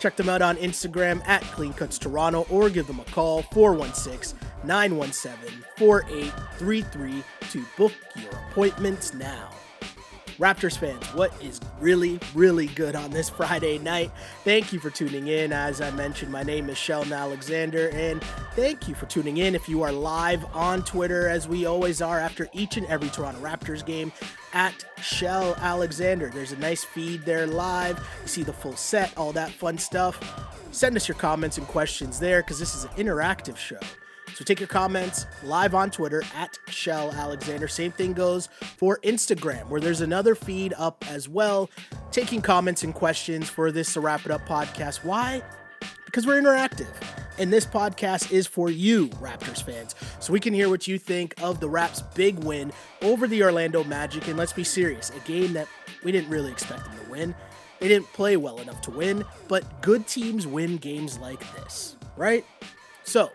Check them out on Instagram at Clean Cuts Toronto or give them a call 416 917 4833 to book your appointments now. Raptors fans, what is really, really good on this Friday night? Thank you for tuning in. As I mentioned, my name is Sheldon Alexander, and thank you for tuning in. If you are live on Twitter, as we always are after each and every Toronto Raptors game, at Shell Alexander. There's a nice feed there live. You see the full set, all that fun stuff. Send us your comments and questions there because this is an interactive show. So take your comments live on Twitter at Shell Alexander. Same thing goes for Instagram, where there's another feed up as well, taking comments and questions for this to wrap it up podcast. Why? Because we're interactive. And this podcast is for you, Raptors fans. So we can hear what you think of the Raps' big win over the Orlando Magic. And let's be serious, a game that we didn't really expect them to win. They didn't play well enough to win, but good teams win games like this, right? So,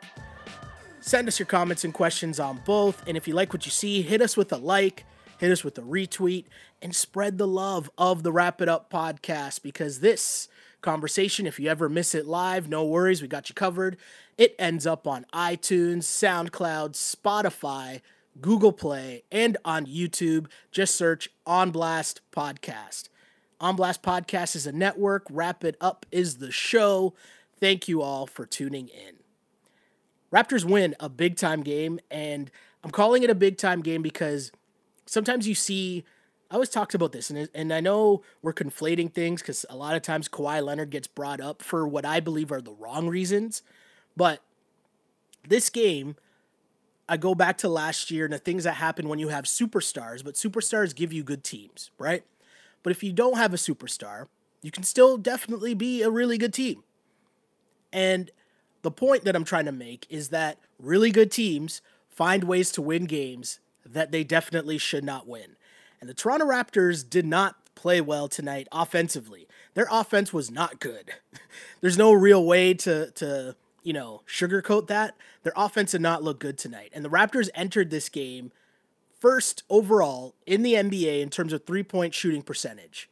Send us your comments and questions on both. And if you like what you see, hit us with a like, hit us with a retweet, and spread the love of the Wrap It Up podcast because this conversation, if you ever miss it live, no worries, we got you covered. It ends up on iTunes, SoundCloud, Spotify, Google Play, and on YouTube. Just search On Blast Podcast. On Blast Podcast is a network, Wrap It Up is the show. Thank you all for tuning in. Raptors win a big time game, and I'm calling it a big time game because sometimes you see. I always talked about this, and, and I know we're conflating things because a lot of times Kawhi Leonard gets brought up for what I believe are the wrong reasons. But this game, I go back to last year and the things that happen when you have superstars, but superstars give you good teams, right? But if you don't have a superstar, you can still definitely be a really good team. And the point that I'm trying to make is that really good teams find ways to win games that they definitely should not win. And the Toronto Raptors did not play well tonight offensively. Their offense was not good. There's no real way to to, you know, sugarcoat that. Their offense did not look good tonight. And the Raptors entered this game first overall in the NBA in terms of three-point shooting percentage.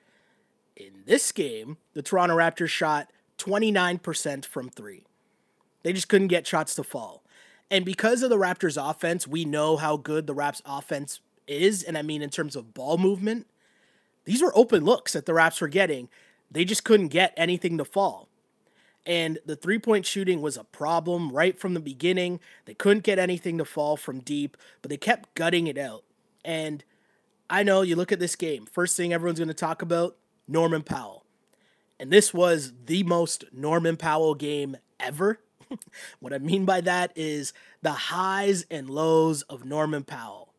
In this game, the Toronto Raptors shot 29% from 3. They just couldn't get shots to fall. And because of the Raptors offense, we know how good the Raps offense is. And I mean, in terms of ball movement, these were open looks that the Raps were getting. They just couldn't get anything to fall. And the three point shooting was a problem right from the beginning. They couldn't get anything to fall from deep, but they kept gutting it out. And I know you look at this game, first thing everyone's going to talk about Norman Powell. And this was the most Norman Powell game ever. What I mean by that is the highs and lows of Norman Powell.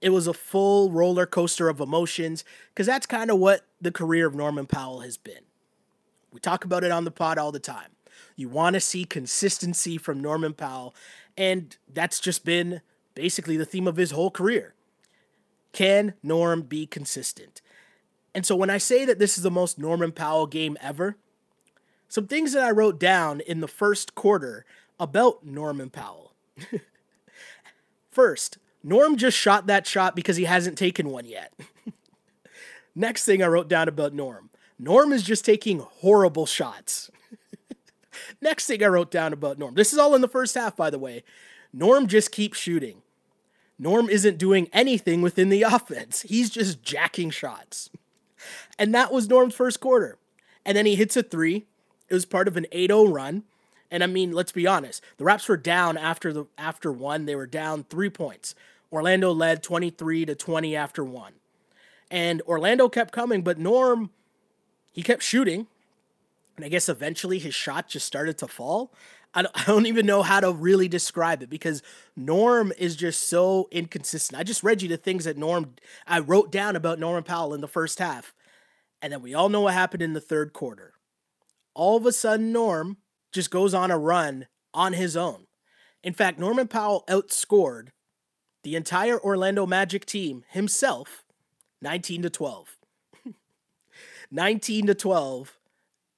It was a full roller coaster of emotions because that's kind of what the career of Norman Powell has been. We talk about it on the pod all the time. You want to see consistency from Norman Powell, and that's just been basically the theme of his whole career. Can Norm be consistent? And so when I say that this is the most Norman Powell game ever, some things that I wrote down in the first quarter about Norman Powell. First, Norm just shot that shot because he hasn't taken one yet. Next thing I wrote down about Norm Norm is just taking horrible shots. Next thing I wrote down about Norm this is all in the first half, by the way. Norm just keeps shooting. Norm isn't doing anything within the offense, he's just jacking shots. And that was Norm's first quarter. And then he hits a three, it was part of an 8-0 run. And I mean, let's be honest. The Raps were down after the after one. They were down 3 points. Orlando led 23 to 20 after one. And Orlando kept coming, but Norm he kept shooting. And I guess eventually his shot just started to fall. I don't, I don't even know how to really describe it because Norm is just so inconsistent. I just read you the things that Norm I wrote down about Norman Powell in the first half. And then we all know what happened in the third quarter all of a sudden Norm just goes on a run on his own. In fact, Norman Powell outscored the entire Orlando Magic team himself 19 to 12. 19 to 12.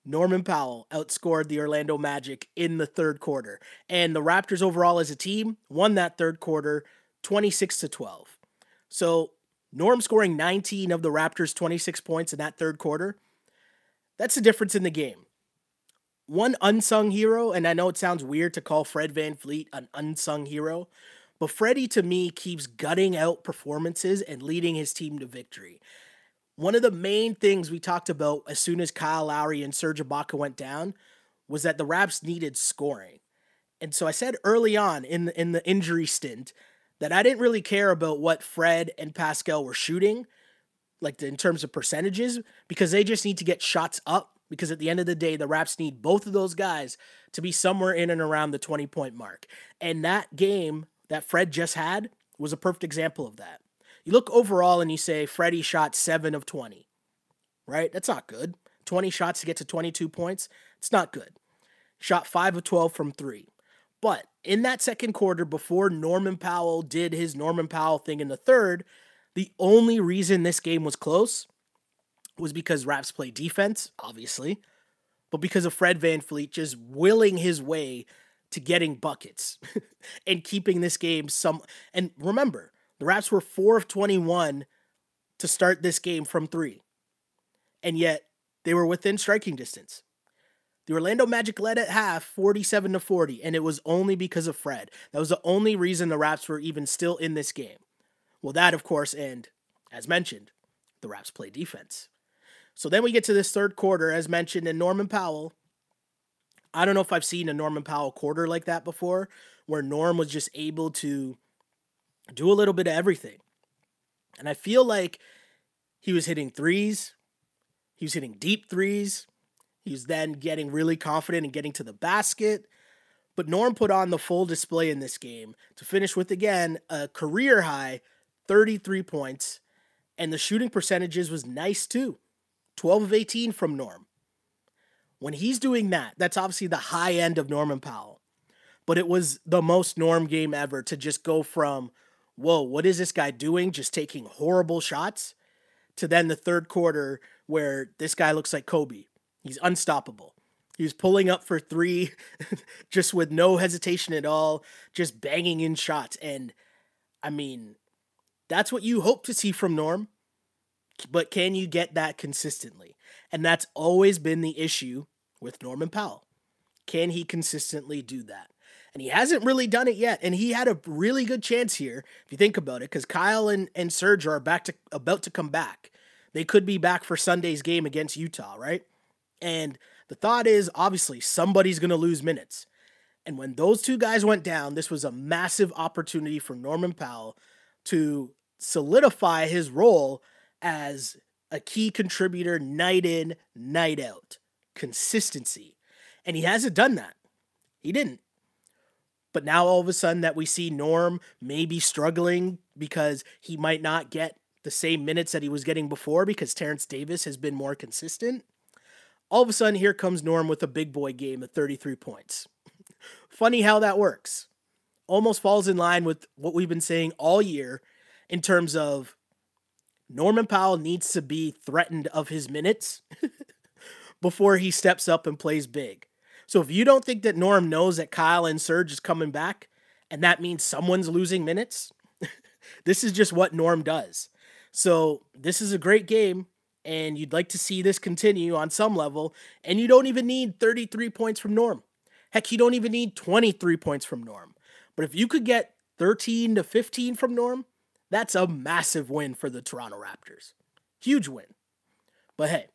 Norman Powell outscored the Orlando Magic in the third quarter. And the Raptors overall as a team won that third quarter 26 to 12. So, Norm scoring 19 of the Raptors' 26 points in that third quarter, that's the difference in the game. One unsung hero, and I know it sounds weird to call Fred VanVleet an unsung hero, but Freddie to me keeps gutting out performances and leading his team to victory. One of the main things we talked about as soon as Kyle Lowry and Serge Ibaka went down was that the Raps needed scoring. And so I said early on in the, in the injury stint that I didn't really care about what Fred and Pascal were shooting, like in terms of percentages, because they just need to get shots up. Because at the end of the day, the Raps need both of those guys to be somewhere in and around the 20 point mark. And that game that Fred just had was a perfect example of that. You look overall and you say Freddie shot 7 of 20, right? That's not good. 20 shots to get to 22 points, it's not good. Shot 5 of 12 from 3. But in that second quarter, before Norman Powell did his Norman Powell thing in the third, the only reason this game was close was because Raps play defense, obviously, but because of Fred VanVleet just willing his way to getting buckets and keeping this game some. And remember, the Raps were 4 of 21 to start this game from three. And yet they were within striking distance. The Orlando Magic led at half 47 to 40, and it was only because of Fred. That was the only reason the Raps were even still in this game. Well, that, of course, and as mentioned, the Raps play defense. So then we get to this third quarter, as mentioned, in Norman Powell. I don't know if I've seen a Norman Powell quarter like that before, where Norm was just able to do a little bit of everything. And I feel like he was hitting threes, he was hitting deep threes. He was then getting really confident and getting to the basket. But Norm put on the full display in this game to finish with, again, a career high 33 points. And the shooting percentages was nice too 12 of 18 from Norm. When he's doing that, that's obviously the high end of Norman Powell. But it was the most Norm game ever to just go from whoa, what is this guy doing? Just taking horrible shots to then the third quarter where this guy looks like Kobe. He's unstoppable. He's pulling up for three just with no hesitation at all, just banging in shots. And I mean, that's what you hope to see from Norm. But can you get that consistently? And that's always been the issue with Norman Powell. Can he consistently do that? and he hasn't really done it yet. And he had a really good chance here, if you think about it, because Kyle and, and Serge are back to about to come back. They could be back for Sunday's game against Utah, right? And the thought is obviously somebody's to lose minutes. And when those two guys went down, this was a massive opportunity for Norman Powell to solidify his role as a key contributor night in, night out. Consistency. And he hasn't done that. He didn't. But now all of a sudden that we see Norm maybe struggling because he might not get the same minutes that he was getting before because Terence Davis has been more consistent. All of a sudden, here comes Norm with a big boy game at 33 points. Funny how that works. Almost falls in line with what we've been saying all year in terms of Norman Powell needs to be threatened of his minutes before he steps up and plays big. So if you don't think that Norm knows that Kyle and Serge is coming back, and that means someone's losing minutes, this is just what Norm does. So this is a great game, and you'd like to see this continue on some level, and you don't even need 33 points from Norm. Heck, you don't even need 23 points from Norm. But if you could get 13 to 15 from Norm, that's a massive win for the Toronto Raptors. Huge win. But hey,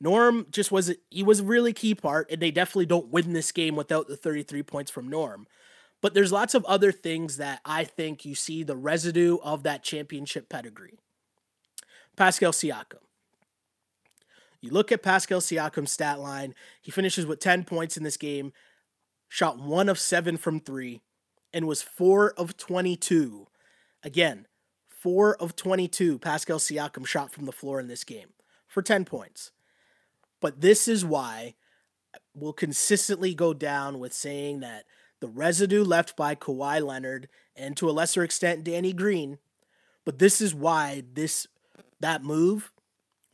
Norm just was he was a really key part, and they definitely don't win this game without the 33 points from Norm. But there's lots of other things that I think you see the residue of that championship pedigree. Pascal Siakam. You look at Pascal Siakam's stat line, he finishes with 10 points in this game, shot one of seven from three, and was four of 22. Again, four of 22 Pascal Siakam shot from the floor in this game for 10 points. But this is why we'll consistently go down with saying that the residue left by Kawhi Leonard and to a lesser extent Danny Green, but this is why this that move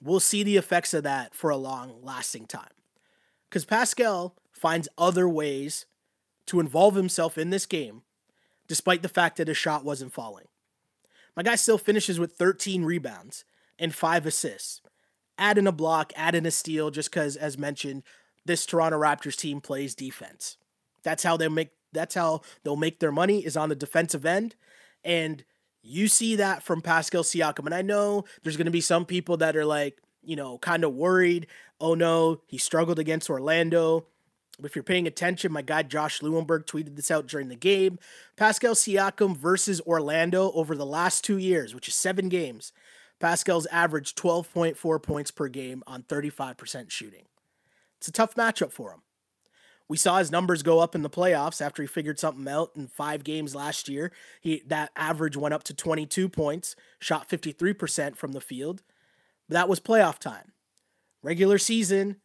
we'll see the effects of that for a long lasting time. Cuz Pascal finds other ways to involve himself in this game despite the fact that his shot wasn't falling. My guy still finishes with 13 rebounds and 5 assists. Add in a block, add in a steal just cuz as mentioned this Toronto Raptors team plays defense. That's how they make that's how they'll make their money is on the defensive end and you see that from Pascal Siakam and I know there's going to be some people that are like, you know, kind of worried, oh no, he struggled against Orlando. If you're paying attention, my guy Josh Lewenberg tweeted this out during the game. Pascal Siakam versus Orlando over the last 2 years, which is 7 games. Pascal's averaged 12.4 points per game on 35% shooting. It's a tough matchup for him. We saw his numbers go up in the playoffs after he figured something out in five games last year. He that average went up to 22 points, shot 53% from the field. But that was playoff time. Regular season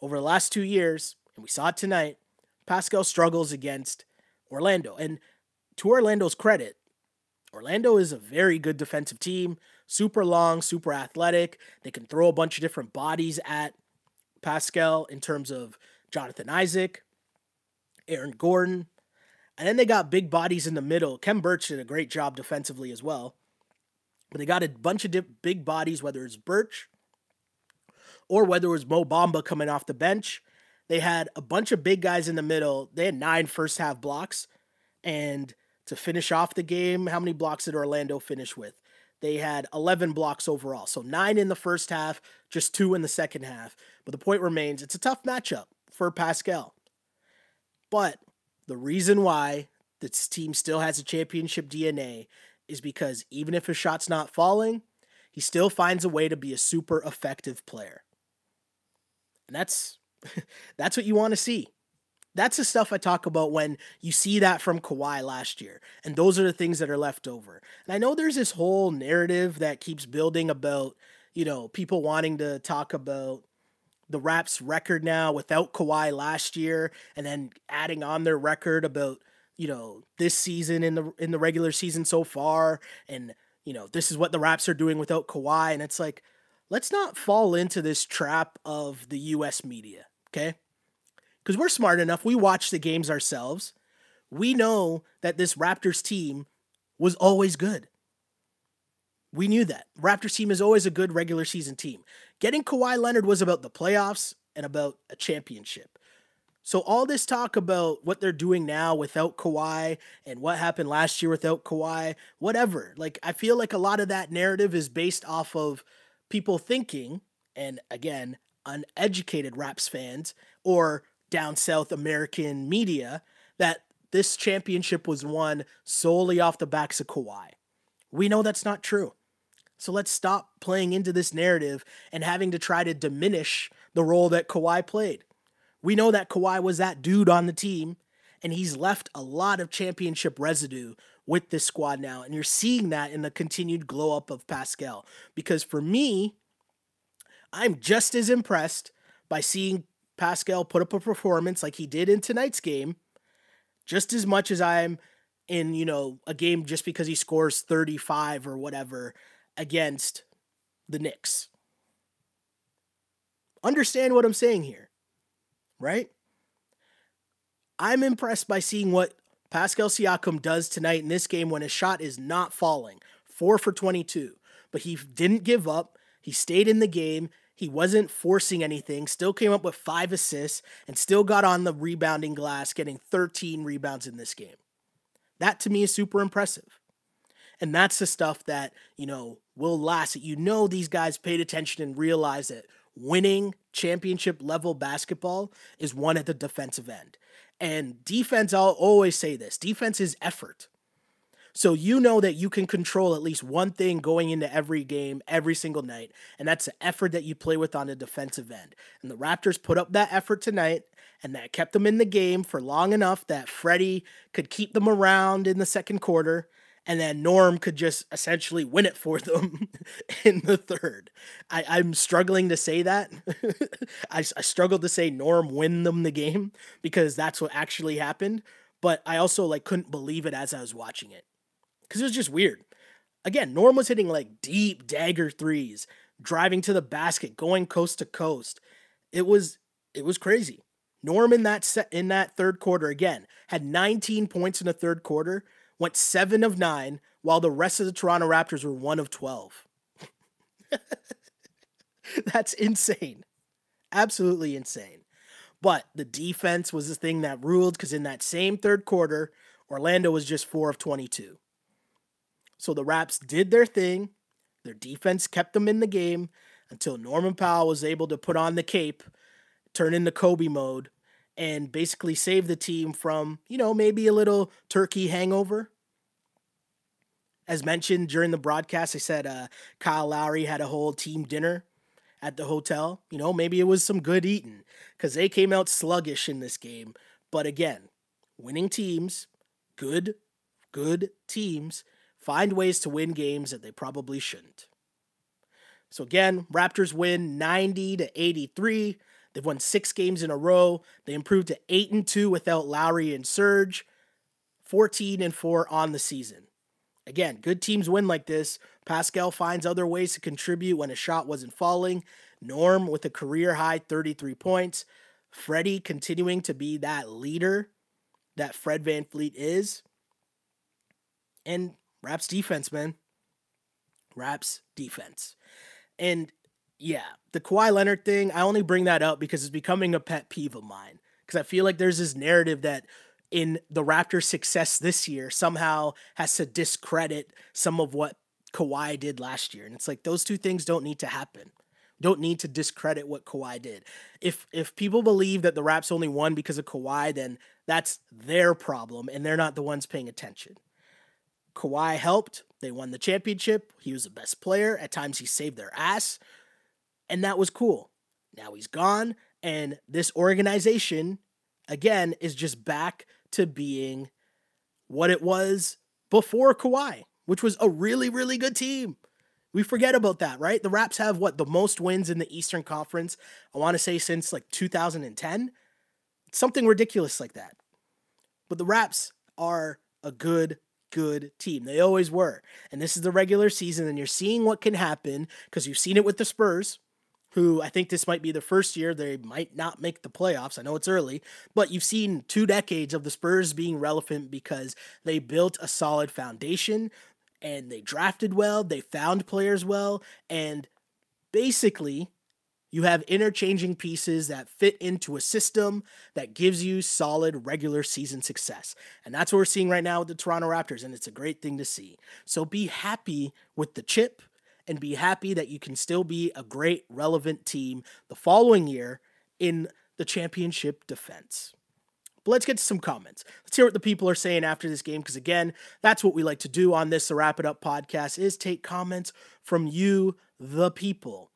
over the last 2 years, and we saw it tonight, Pascal struggles against Orlando. And to Orlando's credit, Orlando is a very good defensive team, super long, super athletic. They can throw a bunch of different bodies at Pascal in terms of Jonathan Isaac, Aaron Gordon. And then they got big bodies in the middle. Khem Birch did a great job defensively as well. But they got a bunch of big bodies, whether it's Birch or whether it was Mo Bamba coming off the bench. They had a bunch of big guys in the middle. They had nine first half blocks. And to finish off the game, how many blocks did Orlando finish with? They had 11 blocks overall. So nine in the first half, just two in the second half. But the point remains it's a tough matchup for Pascal. But the reason why this team still has a championship DNA is because even if his shot's not falling, he still finds a way to be a super effective player. And that's that's what you want to see. That's the stuff I talk about when you see that from Kawhi last year. And those are the things that are left over. And I know there's this whole narrative that keeps building about, you know, people wanting to talk about the Raps record now without Kawhi last year, and then adding on their record about you know this season in the in the regular season so far, and you know this is what the Raps are doing without Kawhi, and it's like let's not fall into this trap of the U.S. media, okay? Because we're smart enough, we watch the games ourselves. We know that this Raptors team was always good. We knew that. Raptors team is always a good regular season team. Getting Kawhi Leonard was about the playoffs and about a championship. So all this talk about what they're doing now without Kawhi and what happened last year without Kawhi, whatever. Like I feel like a lot of that narrative is based off of people thinking, and again, uneducated Raps fans or down south American media, that this championship was won solely off the backs of Kawhi. We know that's not true. So let's stop playing into this narrative and having to try to diminish the role that Kawhi played. We know that Kawhi was that dude on the team, and he's left a lot of championship residue with this squad now. And you're seeing that in the continued glow up of Pascal. Because for me, I'm just as impressed by seeing Pascal put up a performance like he did in tonight's game, just as much as I'm in, you know, a game just because he scores 35 or whatever against the Knicks. Understand what I'm saying here, right? I'm impressed by seeing what Pascal Siakam does tonight in this game when his shot is not falling. 4 for 22. But he didn't give up. He stayed in the game. He wasn't forcing anything, still came up with five assists, and still got on the rebounding glass, getting 13 rebounds in this game. That to me is super impressive. And that's the stuff that, you know, will last. You know these guys paid attention and realized that winning championship level basketball is won at the defensive end. And defense, I'll always say this defense is effort. So you know that you can control at least one thing going into every game, every single night, and that's the effort that you play with on the defensive end. And the Raptors put up that effort tonight, and that kept them in the game for long enough that Freddie could keep them around in the second quarter and then Norm could just essentially win it for them in the third. I, I'm struggling to say that. I, I struggled to say Norm win them the game because that's what actually happened. But I also like couldn't believe it as I was watching it because it was just weird. Again, Norm was hitting like deep dagger threes, driving to the basket, going coast to coast. It was it was crazy. Norm in that set in that third quarter again had 19 points in the third quarter, went seven of nine, while the rest of the Toronto Raptors were one of 12. That's insane. Absolutely insane. But the defense was the thing that ruled because in that same third quarter, Orlando was just four of 22. So the Raps did their thing. Their defense kept them in the game until Norman Powell was able to put on the cape, turn into Kobe mode, and basically save the team from, you know, maybe a little turkey hangover. As mentioned during the broadcast, I said uh, Kyle Lowry had a whole team dinner at the hotel. You know, maybe it was some good eating because they came out sluggish in this game. But again, winning teams, good, good teams, find ways to win games that they probably shouldn't. So again, Raptors win 90 to 83. They've won 6 games in a row. They improved to 8 and 2 without Lowry and Serge. 14 and 4 on the season. Again, good teams win like this. Pascal finds other ways to contribute when a shot wasn't falling. Norm with a career high 33 points. Freddie continuing to be that leader that Fred VanVleet is. And Raps defense, man. Raps defense. And yeah, the Kawhi Leonard thing, I only bring that up because it's becoming a pet peeve of mine. Because I feel like there's this narrative that in the Raptors' success this year somehow has to discredit some of what Kawhi did last year. And it's like those two things don't need to happen. Don't need to discredit what Kawhi did. If if people believe that the Raps only won because of Kawhi, then that's their problem and they're not the ones paying attention. Kawhi helped. They won the championship. He was the best player. At times, he saved their ass. And that was cool. Now he's gone. And this organization, again, is just back to being what it was before Kawhi, which was a really, really good team. We forget about that, right? The Raps have what the most wins in the Eastern Conference, I want to say since like 2010. Something ridiculous like that. But the Raps are a good good team. They always were. And this is the regular season, and you're seeing what can happen because you've seen it with the Spurs, who I think this might be the first year they might not make the playoffs. I know it's early, but you've seen two decades of the Spurs being relevant because they built a solid foundation and they drafted well, they found players well, and basically you have interchanging pieces that fit into a system that gives you solid regular season success. And that's what we're seeing right now with the Toronto Raptors, and it's a great thing to see. So be happy with the chip and be happy that you can still be a great, relevant team the following year in the championship defense. But let's get to some comments. Let's hear what the people are saying after this game, because again, that's what we like to do on this the Wrap It Up podcast is take comments from you, the people.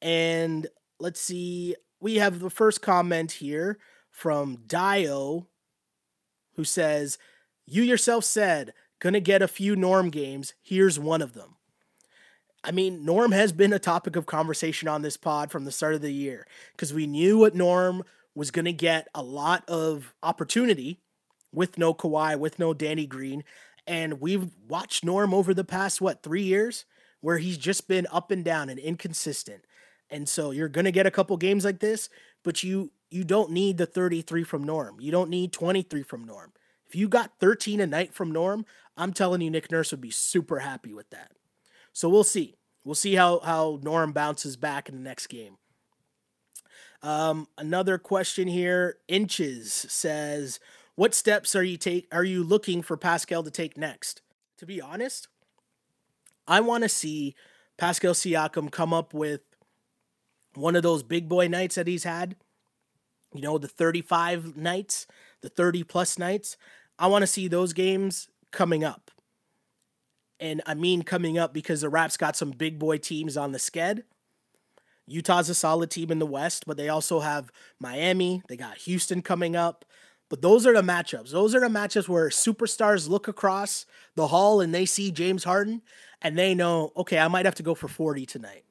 And let's see, we have the first comment here from Dio, who says, You yourself said, gonna get a few Norm games. Here's one of them. I mean, Norm has been a topic of conversation on this pod from the start of the year because we knew what Norm was going to get a lot of opportunity with no Kawhi, with no Danny Green. And we've watched Norm over the past, what, three years, where he's just been up and down and inconsistent. And so you're going to get a couple games like this, but you you don't need the 33 from Norm. You don't need 23 from Norm. If you got 13 a night from Norm, I'm telling you Nick Nurse would be super happy with that. So we'll see. We'll see how how Norm bounces back in the next game. Um, another question here. Inches says, "What steps are you take are you looking for Pascal to take next?" To be honest, I want to see Pascal Siakam come up with one of those big boy nights that he's had, you know, the 35 nights, the 30 plus nights, I want to see those games coming up. And I mean coming up because the Raps got some big boy teams on the sked. Utah's a solid team in the West, but they also have Miami. They got Houston coming up. But those are the matchups. Those are the matchups where superstars look across the hall and they see James Harden and they know, okay, I might have to go for 40 tonight.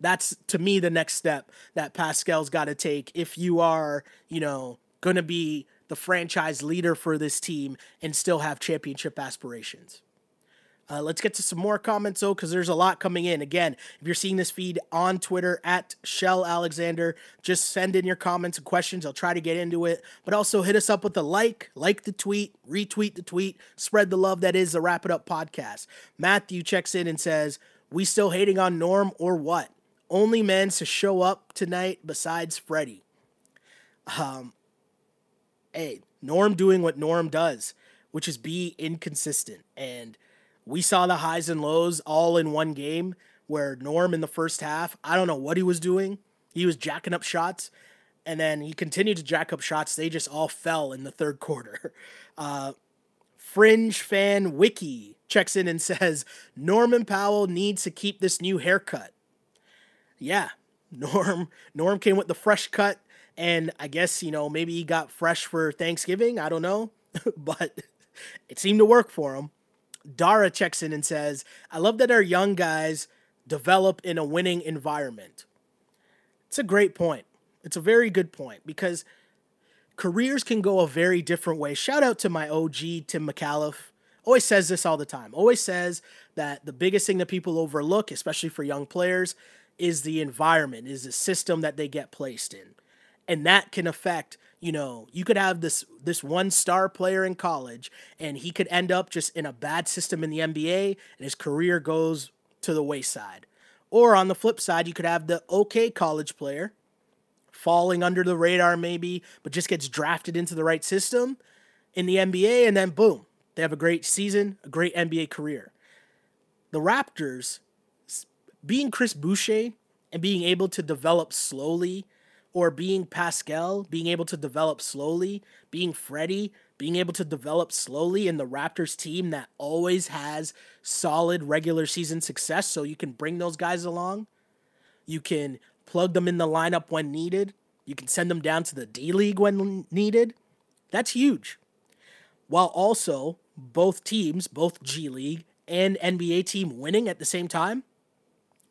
That's to me the next step that Pascal's got to take if you are, you know, going to be the franchise leader for this team and still have championship aspirations. Uh, let's get to some more comments though, because there's a lot coming in. Again, if you're seeing this feed on Twitter at Shell Alexander, just send in your comments and questions. I'll try to get into it. But also hit us up with a like, like the tweet, retweet the tweet, spread the love that is the Wrap It Up podcast. Matthew checks in and says, We still hating on Norm or what? Only men to show up tonight besides Freddie. Um, hey, Norm doing what Norm does, which is be inconsistent. And we saw the highs and lows all in one game where Norm in the first half, I don't know what he was doing. He was jacking up shots and then he continued to jack up shots. They just all fell in the third quarter. Uh, Fringe fan Wiki checks in and says Norman Powell needs to keep this new haircut. Yeah, Norm Norm came with the fresh cut, and I guess you know maybe he got fresh for Thanksgiving. I don't know, but it seemed to work for him. Dara checks in and says, I love that our young guys develop in a winning environment. It's a great point. It's a very good point because careers can go a very different way. Shout out to my OG, Tim McAuliffe. Always says this all the time. Always says that the biggest thing that people overlook, especially for young players, is the environment, is the system that they get placed in. And that can affect you know, you could have this this one star player in college and he could end up just in a bad system in the NBA and his career goes to the wayside. Or on the flip side, you could have the okay college player falling under the radar maybe, but just gets drafted into the right system in the NBA and then boom, they have a great season, a great NBA career. The Raptors being Chris Boucher and being able to develop slowly or being Pascal, being able to develop slowly, being Freddie, being able to develop slowly in the Raptors team that always has solid regular season success. So you can bring those guys along. You can plug them in the lineup when needed. You can send them down to the D League when needed. That's huge. While also both teams, both G League and NBA team winning at the same time,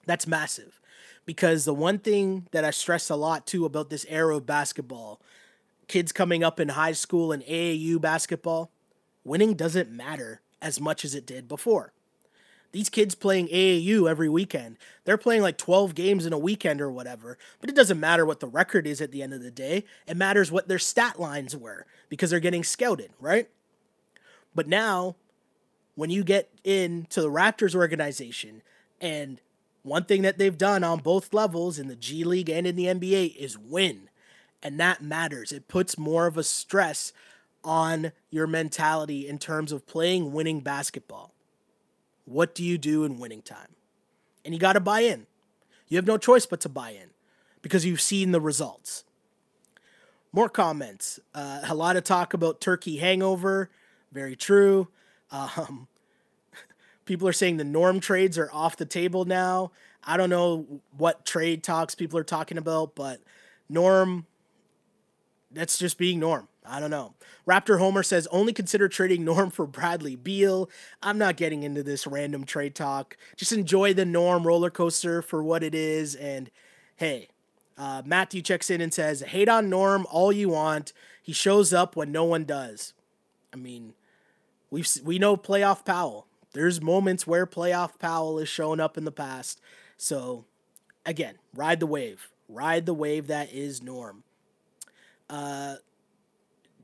that's massive because the one thing that I stress a lot too about this era of basketball, kids coming up in high school and AAU basketball, winning doesn't matter as much as it did before. These kids playing AAU every weekend, they're playing like 12 games in a weekend or whatever, but it doesn't matter what the record is at the end of the day. It matters what their stat lines were because they're getting scouted, right? But now, when you get into the Raptors organization and one thing that they've done on both levels in the G League and in the NBA is win. And that matters. It puts more of a stress on your mentality in terms of playing winning basketball. What do you do in winning time? And you got to buy in. You have no choice but to buy in because you've seen the results. More comments. Uh, a lot of talk about turkey hangover. Very true. Um, People are saying the norm trades are off the table now. I don't know what trade talks people are talking about, but norm, that's just being norm. I don't know. Raptor Homer says only consider trading Norm for Bradley Beal. I'm not getting into this random trade talk. Just enjoy the Norm roller coaster for what it is. And hey, uh, Matthew checks in and says, hate on Norm all you want. He shows up when no one does. I mean, we we know playoff Powell there's moments where playoff Powell is showing up in the past. So, again, ride the wave. Ride the wave that is Norm. Uh,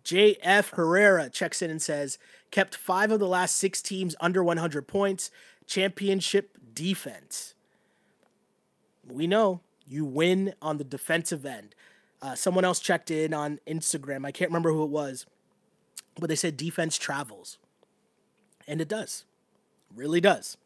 JF Herrera checks in and says, kept five of the last six teams under 100 points. Championship defense. We know you win on the defensive end. Uh, someone else checked in on Instagram. I can't remember who it was, but they said defense travels. And it does really does.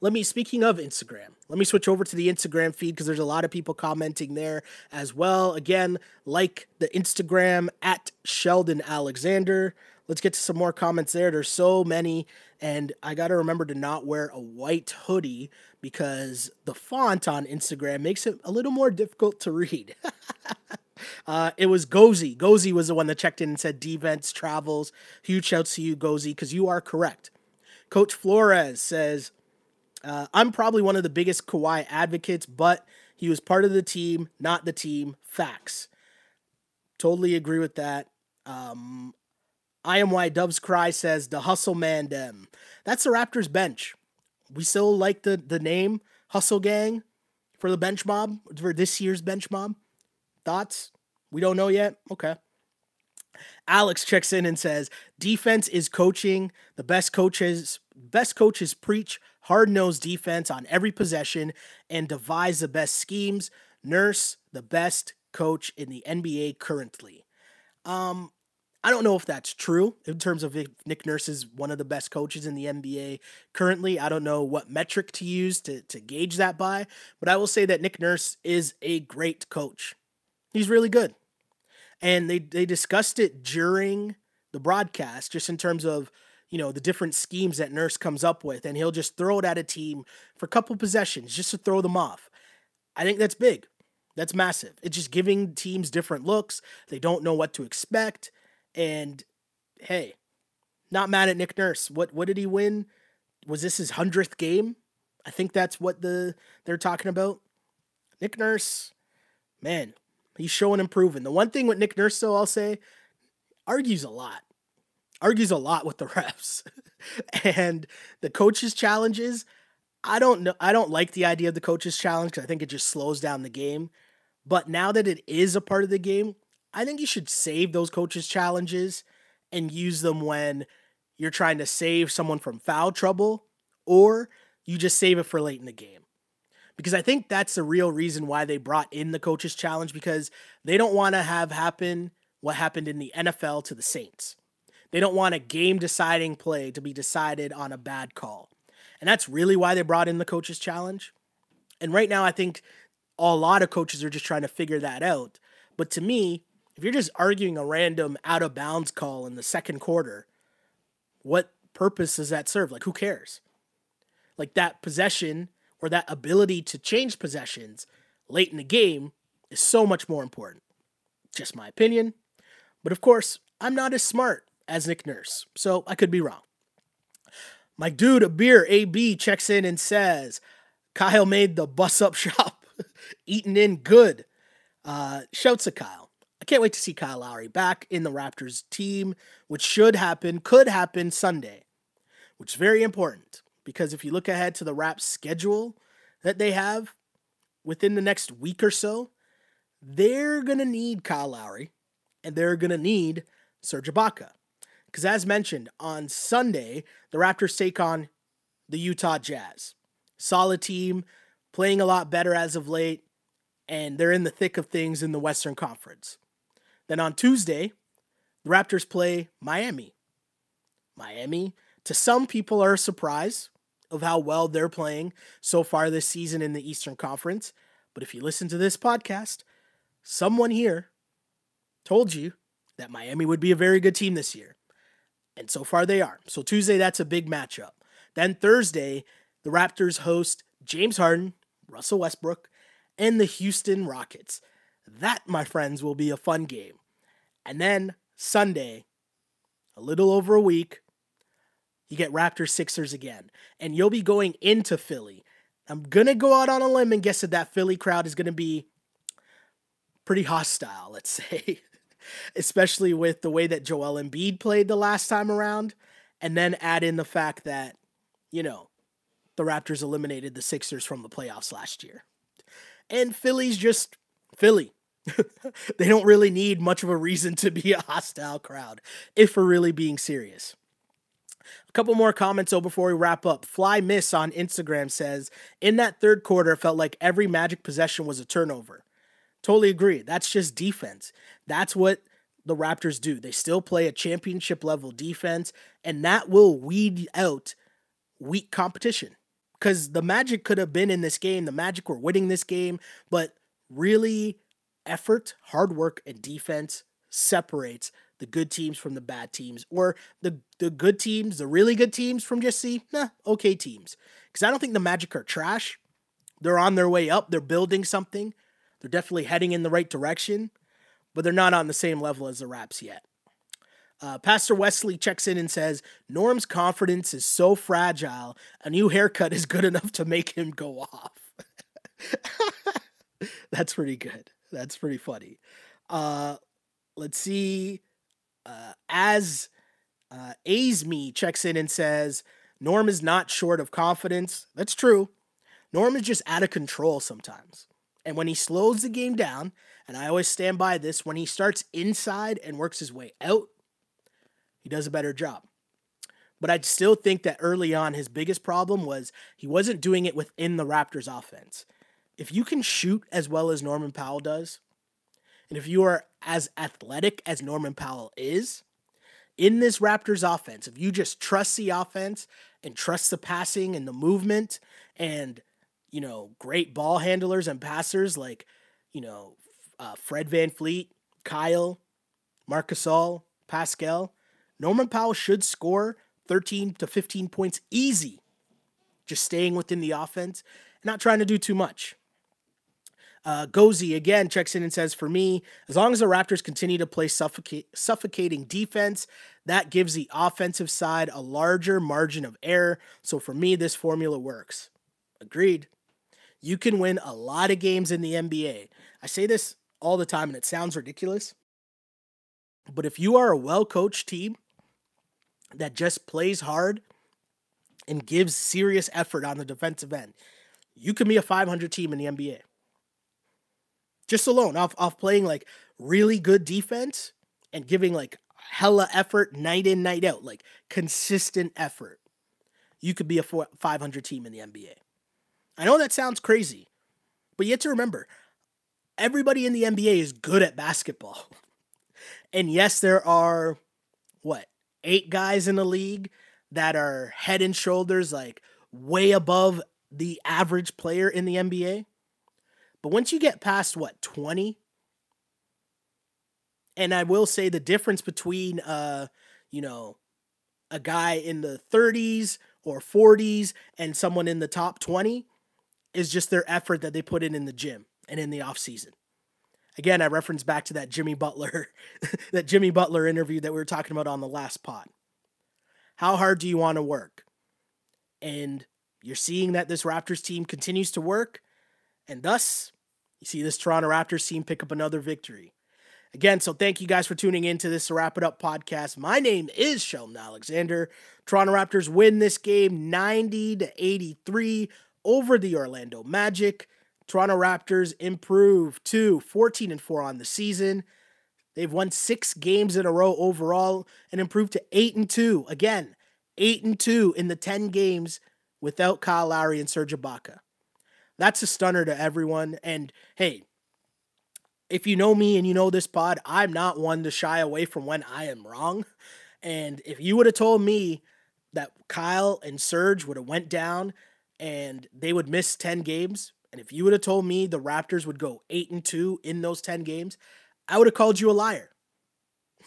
Let me, speaking of Instagram, let me switch over to the Instagram feed because there's a lot of people commenting there as well. Again, like the Instagram at Sheldon Alexander. Let's get to some more comments there. There's so many, and I got to remember to not wear a white hoodie because the font on Instagram makes it a little more difficult to read. uh, it was Gozy. Gozy was the one that checked in and said defense travels. Huge shouts to you, Gozy, because you are correct. Coach Flores says, uh, I'm probably one of the biggest Kawhi advocates, but he was part of the team, not the team. Facts. Totally agree with that. Um, I am why Doves Cry says the hustle man dem. That's the Raptors bench. We still like the the name Hustle Gang for the bench mob for this year's bench mob. Thoughts? We don't know yet. Okay. Alex checks in and says, "Defense is coaching. The best coaches, best coaches preach hard-nosed defense on every possession and devise the best schemes. Nurse, the best coach in the NBA currently." Um, I don't know if that's true in terms of if Nick Nurse is one of the best coaches in the NBA currently. I don't know what metric to use to, to gauge that by, but I will say that Nick Nurse is a great coach. He's really good. And they, they discussed it during the broadcast, just in terms of, you know, the different schemes that Nurse comes up with. And he'll just throw it at a team for a couple possessions just to throw them off. I think that's big. That's massive. It's just giving teams different looks. They don't know what to expect and hey, not mad at Nick Nurse. What what did he win? Was this his hundredth game? I think that's what the they're talking about. Nick Nurse, man, he's showing improving. The one thing with Nick Nurse, though, I'll say, argues a lot. Argues a lot with the refs. and the coaches' challenges, I don't know. I don't like the idea of the coaches' challenge because I think it just slows down the game. But now that it is a part of the game, I think you should save those coaches' challenges and use them when you're trying to save someone from foul trouble or you just save it for late in the game. Because I think that's the real reason why they brought in the coaches' challenge because they don't want to have happen what happened in the NFL to the Saints. They don't want a game deciding play to be decided on a bad call. And that's really why they brought in the coaches' challenge. And right now, I think a lot of coaches are just trying to figure that out. But to me, if you're just arguing a random out of bounds call in the second quarter, what purpose does that serve? Like, who cares? Like, that possession or that ability to change possessions late in the game is so much more important. Just my opinion. But of course, I'm not as smart as Nick Nurse, so I could be wrong. My dude, a beer, AB, checks in and says, Kyle made the bus up shop, eating in good. Uh, shouts at Kyle I can't wait to see Kyle Lowry back in the Raptors team, which should happen, could happen Sunday, which is very important because if you look ahead to the Raps schedule that they have within the next week or so, they're going to need Kyle Lowry and they're going to need Serge Ibaka. Because as mentioned, on Sunday, the Raptors take on the Utah Jazz. Solid team, playing a lot better as of late, and they're in the thick of things in the Western Conference. Then on Tuesday, the Raptors play Miami. Miami, to some people, are a surprise of how well they're playing so far this season in the Eastern Conference. But if you listen to this podcast, someone here told you that Miami would be a very good team this year. And so far they are. So Tuesday, that's a big matchup. Then Thursday, the Raptors host James Harden, Russell Westbrook, and the Houston Rockets. That, my friends, will be a fun game. And then Sunday, a little over a week, you get Raptors Sixers again. And you'll be going into Philly. I'm to go out on a limb and guess that that Philly crowd is to be pretty hostile, let's say. Especially with the way that Joel Embiid played the last time around. And then add in the fact that, you know, the Raptors eliminated the Sixers from the playoffs last year. And Philly's just Philly. they don't really need much of a reason to be a hostile crowd if we're really being serious. Couple more comments though before we wrap up. Fly Miss on Instagram says, in that third quarter, felt like every Magic possession was a turnover. Totally agree. That's just defense. That's what the Raptors do. They still play a championship level defense, and that will weed out weak competition. Because the Magic could have been in this game, the Magic were winning this game, but really effort, hard work, and defense separates the good teams from the bad teams, or the the good teams, the really good teams from just see, nah, okay teams. Because I don't think the Magic are trash. They're on their way up. They're building something. They're definitely heading in the right direction. but they're not on the same level as the Raps yet. Uh, Pastor Wesley checks in and says, Norm's confidence is so fragile, a new haircut is good enough to make him go off. That's pretty good. That's pretty funny. Uh, let's see. Uh, as uh, checks in and says, Norm is not short of confidence. That's true. Norm is just out of control sometimes. And when he slows the game down, and I always stand by this, when he starts inside and works his way out, he does a better job. But I still think that early on, his biggest problem was he wasn't doing it within the Raptors offense. If you can shoot as well as Norman Powell does, and if you are as athletic as Norman Powell is, in this Raptors offense, if you just trust the offense and trust the passing and the movement and, you know, great ball handlers and passers like, you know, uh, Fred VanVleet, Kyle, Marc Gasol, Pascal, Norman Powell should score 13 to 15 points easy, just staying within the offense, and not trying to do too much. Uh, Gozy again checks in and says, For me, as long as the Raptors continue to play suffocating defense, that gives the offensive side a larger margin of error. So for me, this formula works. Agreed. You can win a lot of games in the NBA. I say this all the time and it sounds ridiculous. But if you are a well coached team that just plays hard and gives serious effort on the defensive end, you can be a 500 team in the NBA. Just alone, off, off playing like really good defense and giving like hella effort night in, night out, like consistent effort, you could be a 500 team in the NBA. I know that sounds crazy, but you have to remember everybody in the NBA is good at basketball. And yes, there are what, eight guys in the league that are head and shoulders like way above the average player in the NBA. But once you get past what, 20, and I will say the difference between uh, you know, a guy in the 30s or 40s and someone in the top 20 is just their effort that they put in in the gym and in the off season. Again, I reference back to that Jimmy Butler that Jimmy Butler interview that we were talking about on the last pot. How hard do you want to work? And you're seeing that this Raptors team continues to work and thus you see this Toronto Raptors team pick up another victory. Again, so thank you guys for tuning in to this Wrap It Up podcast. My name is Sheldon Alexander. Toronto Raptors win this game 90 to 83 over the Orlando Magic. Toronto Raptors improve to 14 and 4 on the season. They've won 6 games in a row overall and improved to 8 and 2. Again, 8 and 2 in the 10 games without Kyle Lowry and Serge Ibaka. That's a stunner to everyone and hey, if you know me and you know this pod, I'm not one to shy away from when I am wrong. And if you would have told me that Kyle and Serge would have went down and they would miss 10 games, and if you would have told me the Raptors would go 8 and 2 in those 10 games, I would have called you a liar.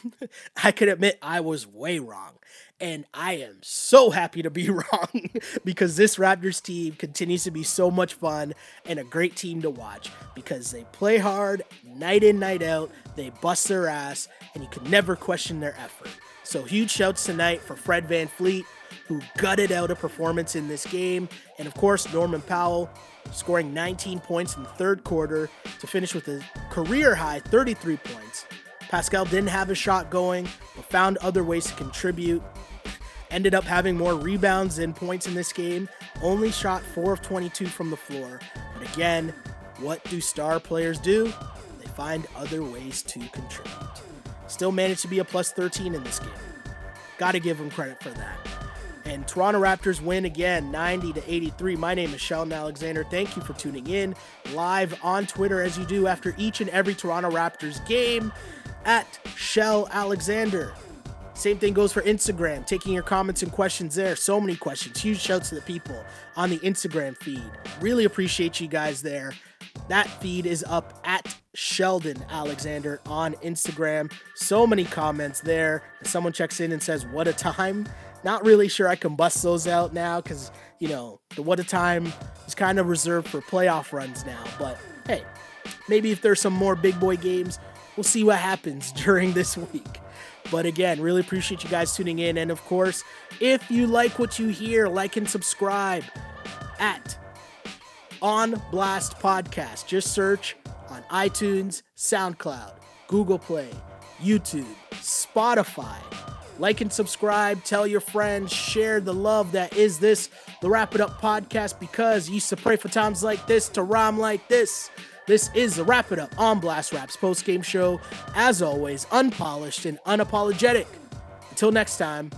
I can admit I was way wrong. And I am so happy to be wrong because this Raptors team continues to be so much fun and a great team to watch because they play hard night in, night out. They bust their ass, and you can never question their effort. So, huge shouts tonight for Fred VanVleet, who gutted out a performance in this game. And of course, Norman Powell scoring 19 points in the third quarter to finish with a career high 33 points. Pascal didn't have a shot going, but found other ways to contribute. Ended up having more rebounds than points in this game. Only shot 4 of 22 from the floor. But again, what do star players do? They find other ways to contribute. Still managed to be a plus 13 in this game. Got to give him credit for that. And Toronto Raptors win again 90 to 83. My name is Sheldon Alexander. Thank you for tuning in live on Twitter as you do after each and every Toronto Raptors game at Shell Alexander. Same thing goes for Instagram, taking your comments and questions there. So many questions. Huge shouts to the people on the Instagram feed. Really appreciate you guys there. That feed is up at Sheldon Alexander on Instagram. So many comments there. Someone checks in and says, What a time. Not really sure I can bust those out now because, you know, the What a Time is kind of reserved for playoff runs now. But hey, maybe if there's some more big boy games, we'll see what happens during this week. But again, really appreciate you guys tuning in. And of course, if you like what you hear, like and subscribe at On Blast Podcast. Just search on iTunes, SoundCloud, Google Play, YouTube, Spotify. Like and subscribe, tell your friends, share the love that is this, the Wrap It Up podcast, because you used to pray for times like this to rhyme like this. This is the Wrap It Up on Blast Raps post game show. As always, unpolished and unapologetic. Until next time,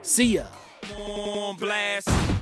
see ya. On blast.